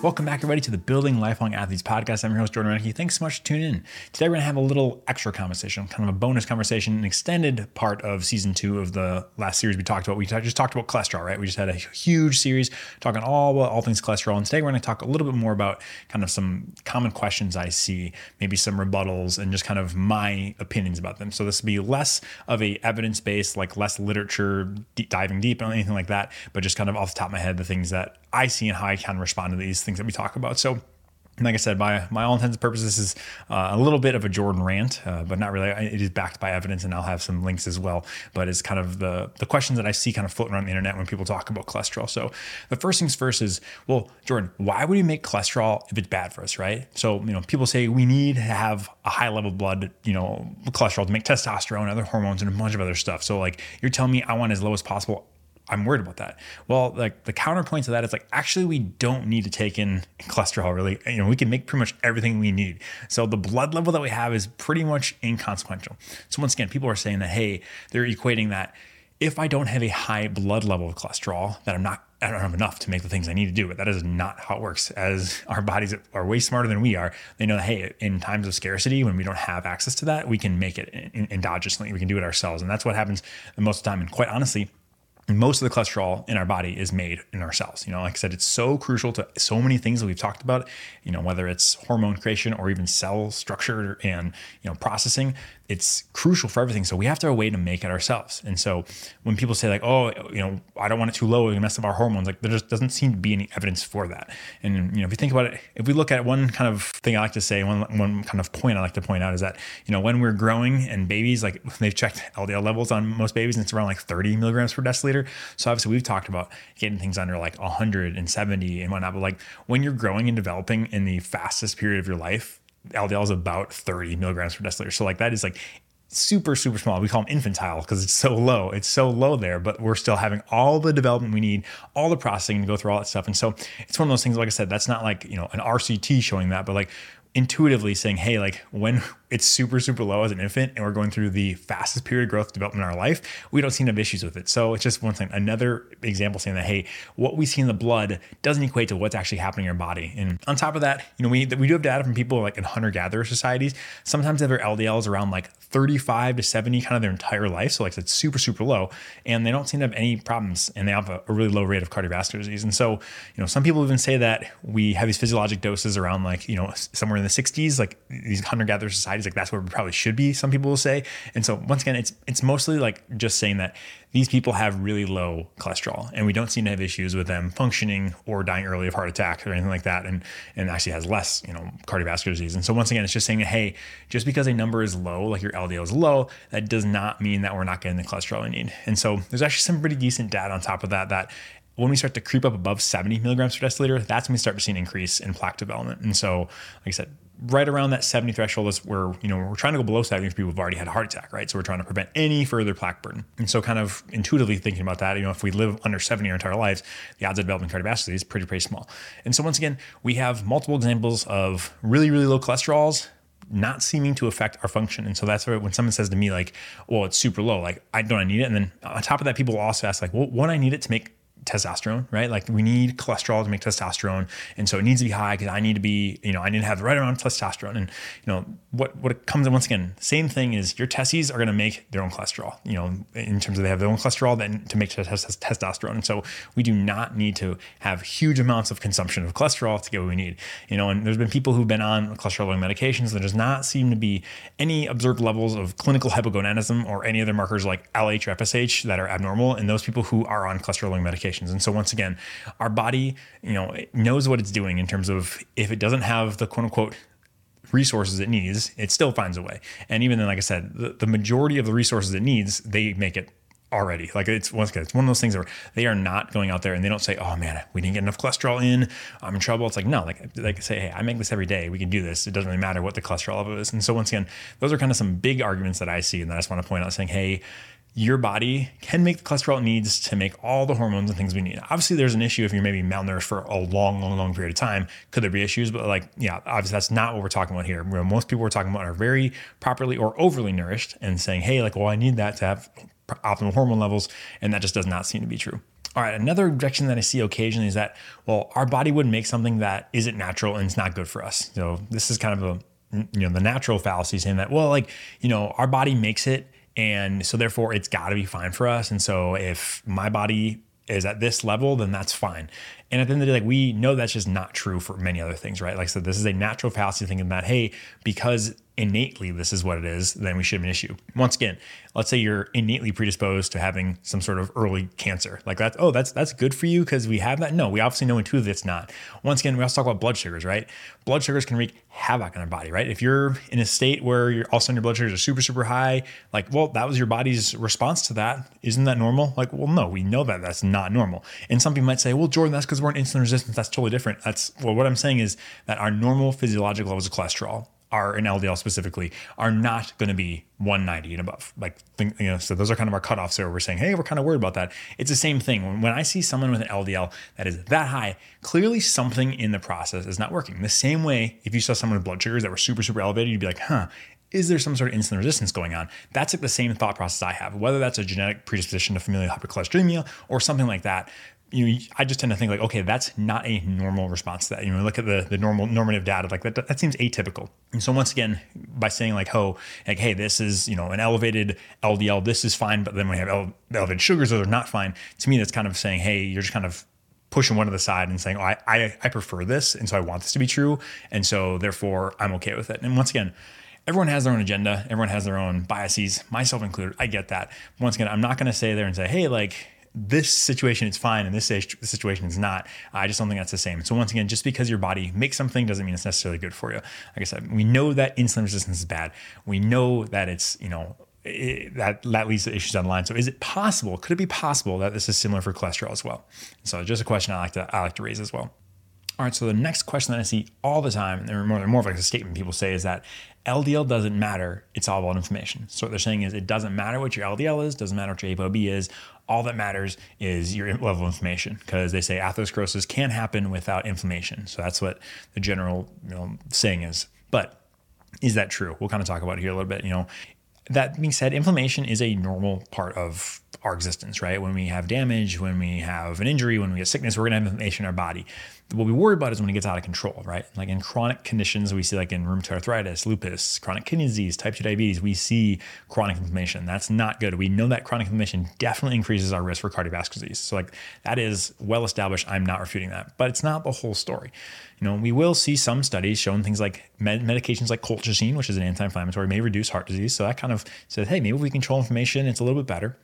Welcome back, everybody, to the Building Lifelong Athletes podcast. I'm your host, Jordan Rennicke. Thanks so much for tuning in. Today, we're going to have a little extra conversation, kind of a bonus conversation, an extended part of season two of the last series we talked about. We just talked about cholesterol, right? We just had a huge series talking all about all things cholesterol. And today, we're going to talk a little bit more about kind of some common questions I see, maybe some rebuttals, and just kind of my opinions about them. So this will be less of a evidence based, like less literature deep, diving deep or anything like that, but just kind of off the top of my head, the things that I see and how I can respond to these things that we talk about. So like I said, by my all intents and purposes, this is uh, a little bit of a Jordan rant, uh, but not really. It is backed by evidence, and I'll have some links as well. But it's kind of the the questions that I see kind of floating around the internet when people talk about cholesterol. So the first things first is, well, Jordan, why would we make cholesterol if it's bad for us, right? So you know, people say we need to have a high level of blood, you know, cholesterol to make testosterone, and other hormones, and a bunch of other stuff. So like, you're telling me I want as low as possible I'm worried about that. Well, like the counterpoint to that is like actually we don't need to take in cholesterol really. You know, we can make pretty much everything we need. So the blood level that we have is pretty much inconsequential. So once again, people are saying that hey, they're equating that if I don't have a high blood level of cholesterol, that I'm not I don't have enough to make the things I need to do. But that is not how it works. As our bodies are way smarter than we are, they know that hey, in times of scarcity, when we don't have access to that, we can make it endogenously. We can do it ourselves, and that's what happens the most of the time. And quite honestly, most of the cholesterol in our body is made in our cells. You know, like I said, it's so crucial to so many things that we've talked about, you know, whether it's hormone creation or even cell structure and, you know, processing it's crucial for everything. So we have to have a way to make it ourselves. And so when people say like, oh, you know, I don't want it too low, it mess up our hormones, like there just doesn't seem to be any evidence for that. And you know, if you think about it, if we look at one kind of thing I like to say, one one kind of point I like to point out is that, you know, when we're growing and babies, like they've checked LDL levels on most babies and it's around like 30 milligrams per deciliter. So obviously we've talked about getting things under like 170 and whatnot. But like when you're growing and developing in the fastest period of your life, LDL is about 30 milligrams per deciliter. So like that is like super super small we call them infantile because it's so low it's so low there but we're still having all the development we need all the processing to go through all that stuff and so it's one of those things like i said that's not like you know an RCT showing that but like intuitively saying hey like when it's super, super low as an infant and we're going through the fastest period of growth development in our life, we don't seem to have issues with it. So it's just one thing, another example saying that, hey, what we see in the blood doesn't equate to what's actually happening in your body. And on top of that, you know, we, we do have data from people like in hunter gatherer societies. Sometimes they have their LDL is around like 35 to 70 kind of their entire life. So like it's super, super low and they don't seem to have any problems and they have a, a really low rate of cardiovascular disease. And so, you know, some people even say that we have these physiologic doses around like, you know, somewhere in the 60s, like these hunter gatherer societies like that's where we probably should be. Some people will say, and so once again, it's it's mostly like just saying that these people have really low cholesterol, and we don't seem to have issues with them functioning or dying early of heart attack or anything like that, and and actually has less you know cardiovascular disease. And so once again, it's just saying, hey, just because a number is low, like your LDL is low, that does not mean that we're not getting the cholesterol we need. And so there's actually some pretty decent data on top of that that when we start to creep up above 70 milligrams per deciliter, that's when we start to see an increase in plaque development. And so, like I said, right around that 70 threshold is where, you know, we're trying to go below 70 for people who've already had a heart attack, right? So we're trying to prevent any further plaque burden. And so kind of intuitively thinking about that, you know, if we live under 70 our entire lives, the odds of developing cardiovascular disease is pretty, pretty small. And so once again, we have multiple examples of really, really low cholesterols not seeming to affect our function. And so that's where when someone says to me like, well, it's super low, like I don't I need it. And then on top of that, people also ask like, well, what I need it to make testosterone, right? Like we need cholesterol to make testosterone. And so it needs to be high because I need to be, you know, I need to have the right amount of testosterone. And, you know, what, what it comes in once again, same thing is your testes are going to make their own cholesterol, you know, in terms of they have their own cholesterol then to make testosterone. And so we do not need to have huge amounts of consumption of cholesterol to get what we need, you know, and there's been people who've been on cholesterol lowering medications. There does not seem to be any observed levels of clinical hypogonadism or any other markers like LH or FSH that are abnormal in those people who are on cholesterol lowering medications. And so once again, our body, you know, knows what it's doing in terms of if it doesn't have the quote unquote resources it needs, it still finds a way. And even then, like I said, the, the majority of the resources it needs, they make it already. Like it's once again, it's one of those things where they are not going out there and they don't say, "Oh man, we didn't get enough cholesterol in. I'm in trouble." It's like no, like like say, "Hey, I make this every day. We can do this. It doesn't really matter what the cholesterol level is." And so once again, those are kind of some big arguments that I see, and that I just want to point out, saying, "Hey, your body can make the cholesterol it needs to make all the hormones and things we need. Obviously, there's an issue if you're maybe malnourished for a long, long, long period of time. Could there be issues? But like, yeah, obviously that's not what we're talking about here. Most people we're talking about are very properly or overly nourished and saying, hey, like, well, I need that to have optimal hormone levels, and that just does not seem to be true. All right, another objection that I see occasionally is that, well, our body would make something that isn't natural and it's not good for us. So this is kind of a, you know, the natural fallacy saying that, well, like, you know, our body makes it and so therefore it's got to be fine for us. And so if my body is at this level, then that's fine. And at the end of the day, like we know that's just not true for many other things, right? Like so this is a natural fallacy thinking that, hey, because innately this is what it is, then we should have an issue. Once again, let's say you're innately predisposed to having some sort of early cancer. Like that's oh, that's that's good for you because we have that. No, we obviously know intuitively it's not. Once again, we also talk about blood sugars, right? Blood sugars can wreak havoc on our body, right? If you're in a state where you're all of a sudden your blood sugars are super, super high, like, well, that was your body's response to that. Isn't that normal? Like, well, no, we know that that's not normal. And some people might say, well, Jordan, that's because we're in insulin resistance. That's totally different. That's well, what I'm saying is that our normal physiological levels of cholesterol are in LDL specifically are not going to be 190 and above. Like, you know, so those are kind of our cutoffs there. We're saying, hey, we're kind of worried about that. It's the same thing. When, when I see someone with an LDL that is that high, clearly something in the process is not working. The same way, if you saw someone with blood sugars that were super, super elevated, you'd be like, huh, is there some sort of insulin resistance going on? That's like the same thought process I have, whether that's a genetic predisposition to familial hypercholesterolemia or something like that you know, I just tend to think like, okay, that's not a normal response to that. You know, look at the the normal normative data, like that that seems atypical. And so once again, by saying like, oh, like, hey, this is you know an elevated LDL, this is fine, but then we have ele- elevated sugars, those are not fine. To me, that's kind of saying, hey, you're just kind of pushing one to the side and saying, oh, I, I I prefer this, and so I want this to be true, and so therefore I'm okay with it. And once again. Everyone has their own agenda. Everyone has their own biases, myself included. I get that. Once again, I'm not going to say there and say, "Hey, like this situation is fine and this situation is not. I just don't think that's the same. So once again, just because your body makes something doesn't mean it's necessarily good for you. Like I said, we know that insulin resistance is bad. We know that it's you know it, that that leads to issues down the line. So is it possible? Could it be possible that this is similar for cholesterol as well? So just a question I like to I like to raise as well. All right, so the next question that I see all the time, and more, more of like a statement people say, is that LDL doesn't matter. It's all about inflammation. So what they're saying is it doesn't matter what your LDL is, doesn't matter what your ApoB is. All that matters is your level of inflammation because they say atherosclerosis can happen without inflammation. So that's what the general you know, saying is. But is that true? We'll kind of talk about it here a little bit. You know, that being said, inflammation is a normal part of our existence, right? When we have damage, when we have an injury, when we get sickness, we're gonna have inflammation in our body. What we worry about is when it gets out of control, right? Like in chronic conditions, we see like in rheumatoid arthritis, lupus, chronic kidney disease, type 2 diabetes, we see chronic inflammation. That's not good. We know that chronic inflammation definitely increases our risk for cardiovascular disease. So like that is well established. I'm not refuting that, but it's not the whole story. You know, we will see some studies showing things like med- medications like colchicine, which is an anti-inflammatory, may reduce heart disease. So that kind of says, hey, maybe if we control inflammation, it's a little bit better.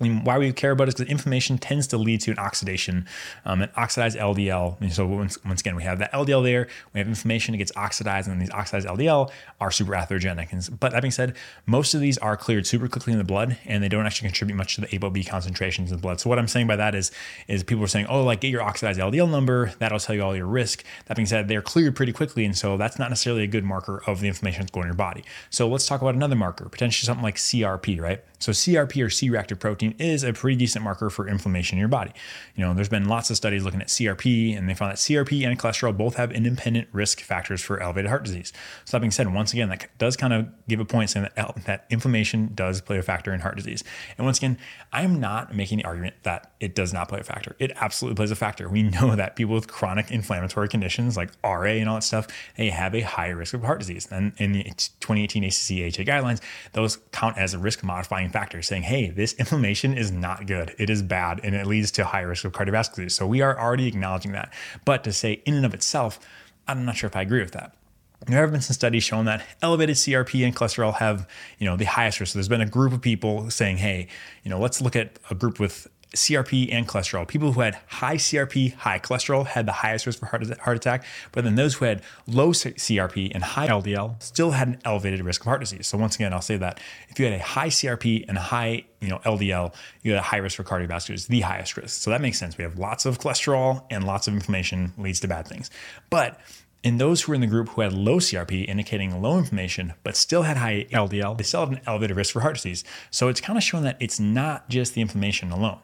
I mean, why we care about it is because inflammation tends to lead to an oxidation, um, an oxidized LDL. And so once, once, again, we have that LDL there, we have inflammation, it gets oxidized, and then these oxidized LDL are super atherogenic. And, but that being said, most of these are cleared super quickly in the blood, and they don't actually contribute much to the ApoB concentrations in the blood. So what I'm saying by that is, is people are saying, oh, like get your oxidized LDL number, that'll tell you all your risk. That being said, they're cleared pretty quickly, and so that's not necessarily a good marker of the inflammation that's going in your body. So let's talk about another marker, potentially something like CRP, right? So CRP or C-reactive protein is a pretty decent marker for inflammation in your body. You know, there's been lots of studies looking at CRP, and they found that CRP and cholesterol both have independent risk factors for elevated heart disease. So that being said, once again, that does kind of give a point saying that, that inflammation does play a factor in heart disease. And once again, I'm not making the argument that it does not play a factor. It absolutely plays a factor. We know that people with chronic inflammatory conditions like RA and all that stuff, they have a higher risk of heart disease. And in the 2018 ACC AHA guidelines, those count as a risk modifying factor, saying, hey, this inflammation is not good. It is bad and it leads to high risk of cardiovascular disease. So we are already acknowledging that. But to say in and of itself, I'm not sure if I agree with that. There have been some studies showing that elevated CRP and cholesterol have, you know, the highest risk. So there's been a group of people saying, hey, you know, let's look at a group with CRP and cholesterol. People who had high CRP, high cholesterol had the highest risk for heart, heart attack, but then those who had low CRP and high LDL still had an elevated risk of heart disease. So once again, I'll say that if you had a high CRP and high you know LDL, you had a high risk for cardiovascular disease, the highest risk. So that makes sense. We have lots of cholesterol and lots of inflammation leads to bad things. But in those who were in the group who had low CRP, indicating low inflammation, but still had high LDL, they still had an elevated risk for heart disease. So it's kind of showing that it's not just the inflammation alone.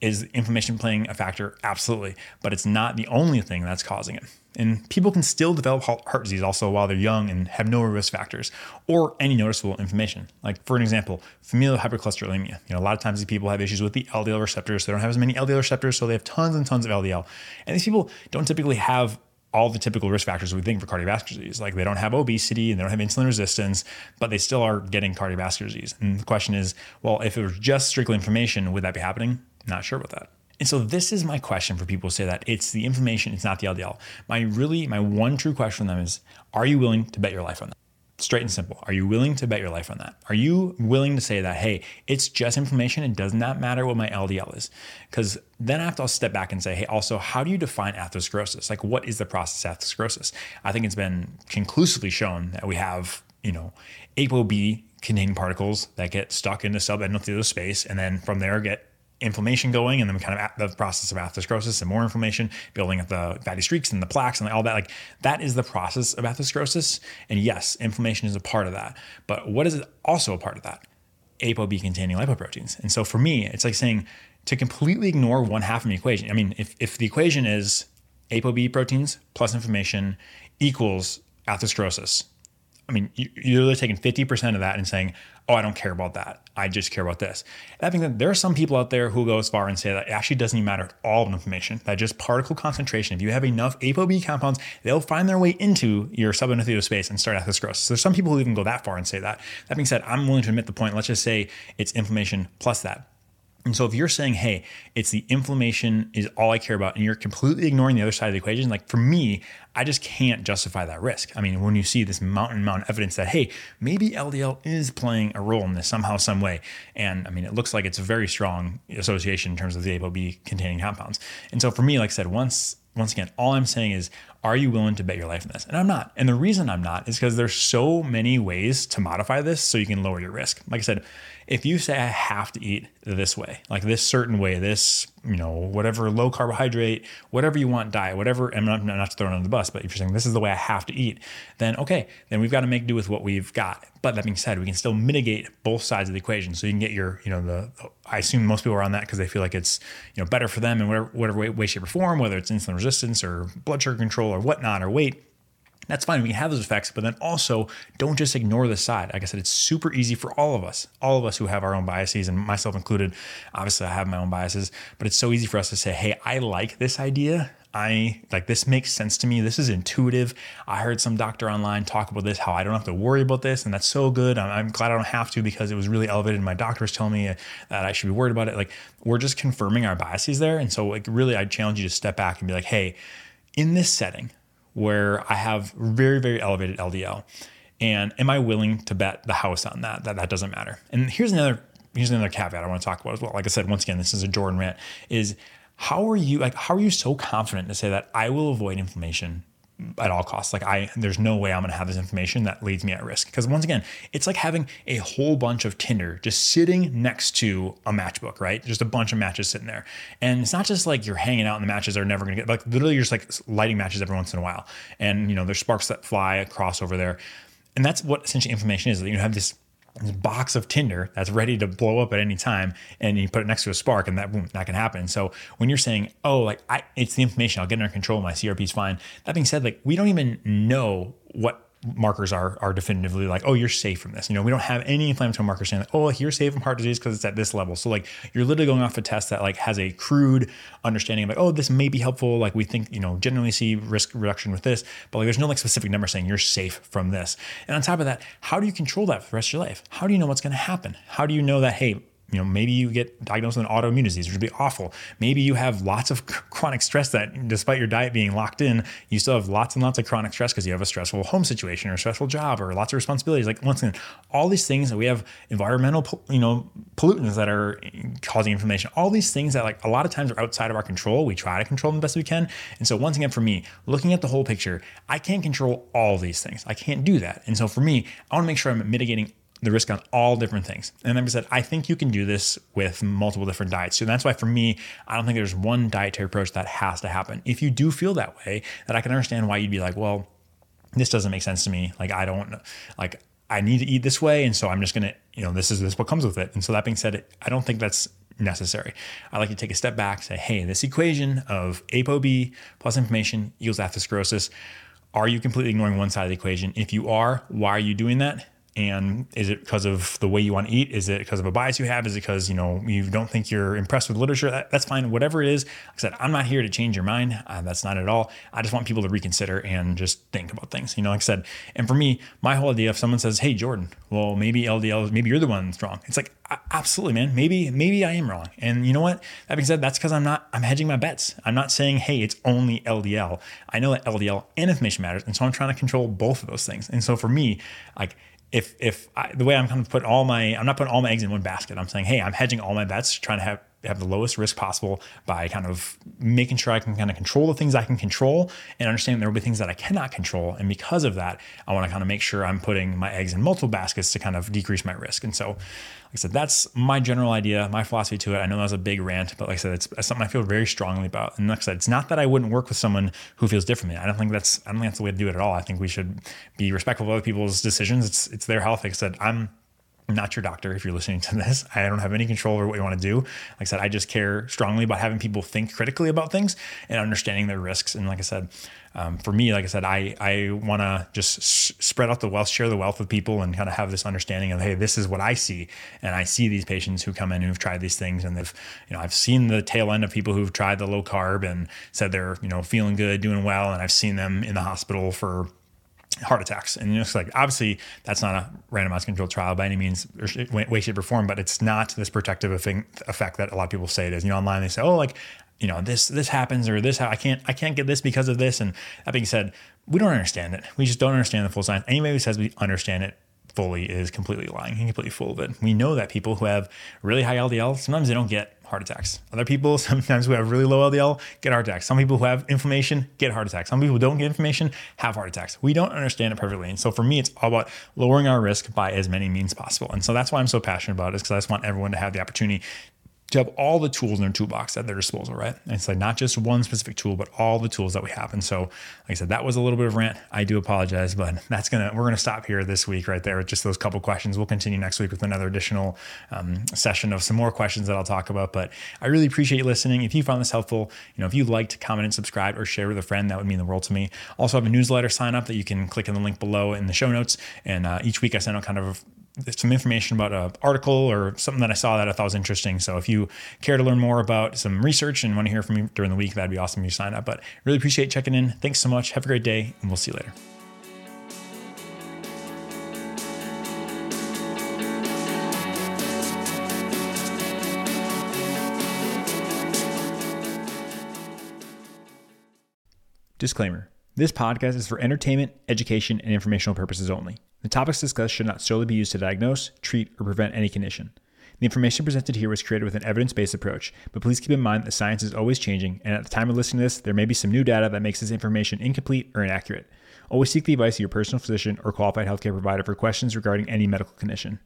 Is inflammation playing a factor? Absolutely. But it's not the only thing that's causing it. And people can still develop heart disease also while they're young and have no risk factors or any noticeable inflammation. Like for an example, familial hypercholesterolemia. You know, a lot of times these people have issues with the LDL receptors. They don't have as many LDL receptors, so they have tons and tons of LDL. And these people don't typically have all the typical risk factors we think for cardiovascular disease. Like they don't have obesity and they don't have insulin resistance, but they still are getting cardiovascular disease. And the question is, well, if it was just strictly inflammation, would that be happening? Not sure about that. And so this is my question for people who say that it's the inflammation, it's not the LDL. My really, my one true question for them is, are you willing to bet your life on that? Straight and simple. Are you willing to bet your life on that? Are you willing to say that, hey, it's just inflammation? It does not matter what my LDL is. Because then I have to step back and say, hey, also, how do you define atherosclerosis? Like, what is the process of atherosclerosis? I think it's been conclusively shown that we have, you know, ApoB containing particles that get stuck in the subendothelial space and then from there get inflammation going and then kind of the process of atherosclerosis and more inflammation building up the fatty streaks and the plaques and all that like that is the process of atherosclerosis. And yes inflammation is a part of that. But what is also a part of that? ApoB containing lipoproteins. And so for me it's like saying to completely ignore one half of the equation i mean if, if the equation is ApoB proteins plus inflammation equals atherosclerosis I mean, you're taking 50% of that and saying, oh, I don't care about that. I just care about this. That being said, there are some people out there who go as far and say that it actually doesn't even matter at all inflammation, that just particle concentration, if you have enough ApoB compounds, they'll find their way into your subendothelial space and start atherosclerosis. So there's some people who even go that far and say that. That being said, I'm willing to admit the point. Let's just say it's inflammation plus that. And so if you're saying, hey, it's the inflammation is all I care about, and you're completely ignoring the other side of the equation, like for me, I just can't justify that risk. I mean, when you see this mountain mountain evidence that, hey, maybe LDL is playing a role in this somehow, some way. And I mean, it looks like it's a very strong association in terms of the ApoB containing compounds. And so for me, like I said, once once again, all I'm saying is, are you willing to bet your life on this? And I'm not. And the reason I'm not is because there's so many ways to modify this so you can lower your risk. Like I said, if you say I have to eat this way, like this certain way, this, you know, whatever low carbohydrate, whatever you want diet, whatever, I'm not, not throwing on the bus, but if you're saying this is the way I have to eat, then okay, then we've got to make do with what we've got. But that being said, we can still mitigate both sides of the equation. So you can get your, you know, the, I assume most people are on that because they feel like it's, you know, better for them in whatever, whatever way, way, shape, or form, whether it's insulin resistance or blood sugar control or whatnot or weight that's fine. We can have those effects, but then also don't just ignore the side. Like I said, it's super easy for all of us, all of us who have our own biases, and myself included. Obviously, I have my own biases, but it's so easy for us to say, hey, I like this idea. I like this makes sense to me. This is intuitive. I heard some doctor online talk about this, how I don't have to worry about this, and that's so good. I'm, I'm glad I don't have to because it was really elevated. And my doctors telling me uh, that I should be worried about it. Like we're just confirming our biases there. And so, like, really, I challenge you to step back and be like, hey, in this setting, where I have very, very elevated LDL. And am I willing to bet the house on that? That that doesn't matter. And here's another here's another caveat I want to talk about as well. Like I said, once again, this is a Jordan rant. Is how are you like how are you so confident to say that I will avoid inflammation at all costs. Like I, there's no way I'm going to have this inflammation that leads me at risk. Because once again, it's like having a whole bunch of Tinder just sitting next to a matchbook, right? Just a bunch of matches sitting there. And it's not just like you're hanging out and the matches are never going to get, like literally you're just like lighting matches every once in a while. And, you know, there's sparks that fly across over there. And that's what essentially inflammation is. That you have this this box of tinder that's ready to blow up at any time and you put it next to a spark and that boom that can happen. So when you're saying oh like I, it's the inflammation i'll get under control my CRP is fine that being said like we don't even know what markers are are definitively like, oh, you're safe from this. You know, we don't have any inflammatory markers saying, oh, you're safe from heart disease because it's at this level. So like you're literally going off a test that like has a crude understanding of like, oh, this may be helpful. Like we think, you know, generally see risk reduction with this, but like there's no like specific number saying you're safe from this. And on top of that, how do you control that for the rest of your life? How do you know what's going to happen? How do you know that, hey, you know, maybe you get diagnosed with an autoimmune disease, which would be awful. Maybe you have lots of chronic stress that, despite your diet being locked in, you still have lots and lots of chronic stress because you have a stressful home situation or a stressful job or lots of responsibilities. Like once again, all these things that we have environmental, you know, pollutants that are causing inflammation. All these things that like a lot of times are outside of our control. We try to control them the best we can. And so once again, for me, looking at the whole picture, I can't control all these things. I can't do that. And so for me, I want to make sure I'm mitigating the risk on all different things. And like I said, I think you can do this with multiple different diets. So that's why for me, I don't think there's one dietary approach that has to happen. If you do feel that way, that I can understand why you'd be like, well, this doesn't make sense to me. Like I don't like I need to eat this way, and so I'm just gonna, you know, this is this what comes with it. And so that being said, I don't think that's necessary. I like to take a step back, say, hey, this equation of ApoB plus inflammation equals atherosclerosis. Are you completely ignoring one side of the equation? If you are, why are you doing that? And is it because of the way you want to eat? Is it because of a bias you have? Is it because you know you don't think you're impressed with literature? That, that's fine. Whatever it is, like I said, I'm not here to change your mind. Uh, that's not at all. I just want people to reconsider and just think about things. You know, like I said, and for me, my whole idea, if someone says, "Hey, Jordan, well, maybe LDL, maybe you're the one that's wrong," it's like absolutely, man. Maybe maybe I am wrong. And you know what? That being said, that's because I'm not. I'm hedging my bets. I'm not saying, "Hey, it's only LDL." I know that LDL and inflammation matters, and so I'm trying to control both of those things. And so for me, like if if I, the way I'm kind of putting all my I'm not putting all my eggs in one basket. I'm saying, hey, I'm hedging all my bets, trying to have have the lowest risk possible by kind of making sure I can kind of control the things I can control and understand there will be things that I cannot control. And because of that, I want to kind of make sure I'm putting my eggs in multiple baskets to kind of decrease my risk. And so, like I said, that's my general idea, my philosophy to it. I know that was a big rant, but like I said, it's, it's something I feel very strongly about. And like I said, it's not that I wouldn't work with someone who feels differently. I don't think that's I don't think that's the way to do it at all. I think we should be respectful of other people's decisions. It's it's their health. Like I said, I'm I'm not your doctor if you're listening to this. I don't have any control over what you want to do. Like I said, I just care strongly about having people think critically about things and understanding their risks. And like I said, um, for me, like I said, I I want to just s- spread out the wealth, share the wealth with people, and kind of have this understanding of hey, this is what I see, and I see these patients who come in who've tried these things, and they've you know I've seen the tail end of people who've tried the low carb and said they're you know feeling good, doing well, and I've seen them in the hospital for heart attacks. And it's like, obviously, that's not a randomized controlled trial by any means, or way, shape, or form, but it's not this protective effect that a lot of people say it is. You know, online they say, oh, like, you know, this this happens or this I can't I can't get this because of this. And that being said, we don't understand it. We just don't understand the full science. Anybody who says we understand it fully is completely lying and completely full of it. We know that people who have really high LDL, sometimes they don't get heart attacks. Other people, sometimes who have really low LDL, get heart attacks. Some people who have inflammation get heart attacks. Some people who don't get inflammation have heart attacks. We don't understand it perfectly. And so for me, it's all about lowering our risk by as many means possible. And so that's why I'm so passionate about it, is because I just want everyone to have the opportunity to have all the tools in their toolbox at their disposal, right? And it's like not just one specific tool, but all the tools that we have. And so, like I said, that was a little bit of rant. I do apologize, but that's gonna we're gonna stop here this week right there with just those couple questions. We'll continue next week with another additional um, session of some more questions that I'll talk about. But I really appreciate you listening. If you found this helpful, you know, if you liked, comment and subscribe or share with a friend, that would mean the world to me. Also, have a newsletter sign up that you can click in the link below in the show notes. And uh, each week I send out kind of some information about an article or something that I saw that I thought was interesting. So if you care to learn more about some research and want to hear from me during the week, that'd be awesome if you sign up. But really appreciate checking in. Thanks so much. Have a great day, and we'll see you later. Disclaimer This podcast is for entertainment, education, and informational purposes only. The topics discussed should not solely be used to diagnose, treat, or prevent any condition. The information presented here was created with an evidence based approach, but please keep in mind that science is always changing, and at the time of listening to this, there may be some new data that makes this information incomplete or inaccurate. Always seek the advice of your personal physician or qualified healthcare provider for questions regarding any medical condition.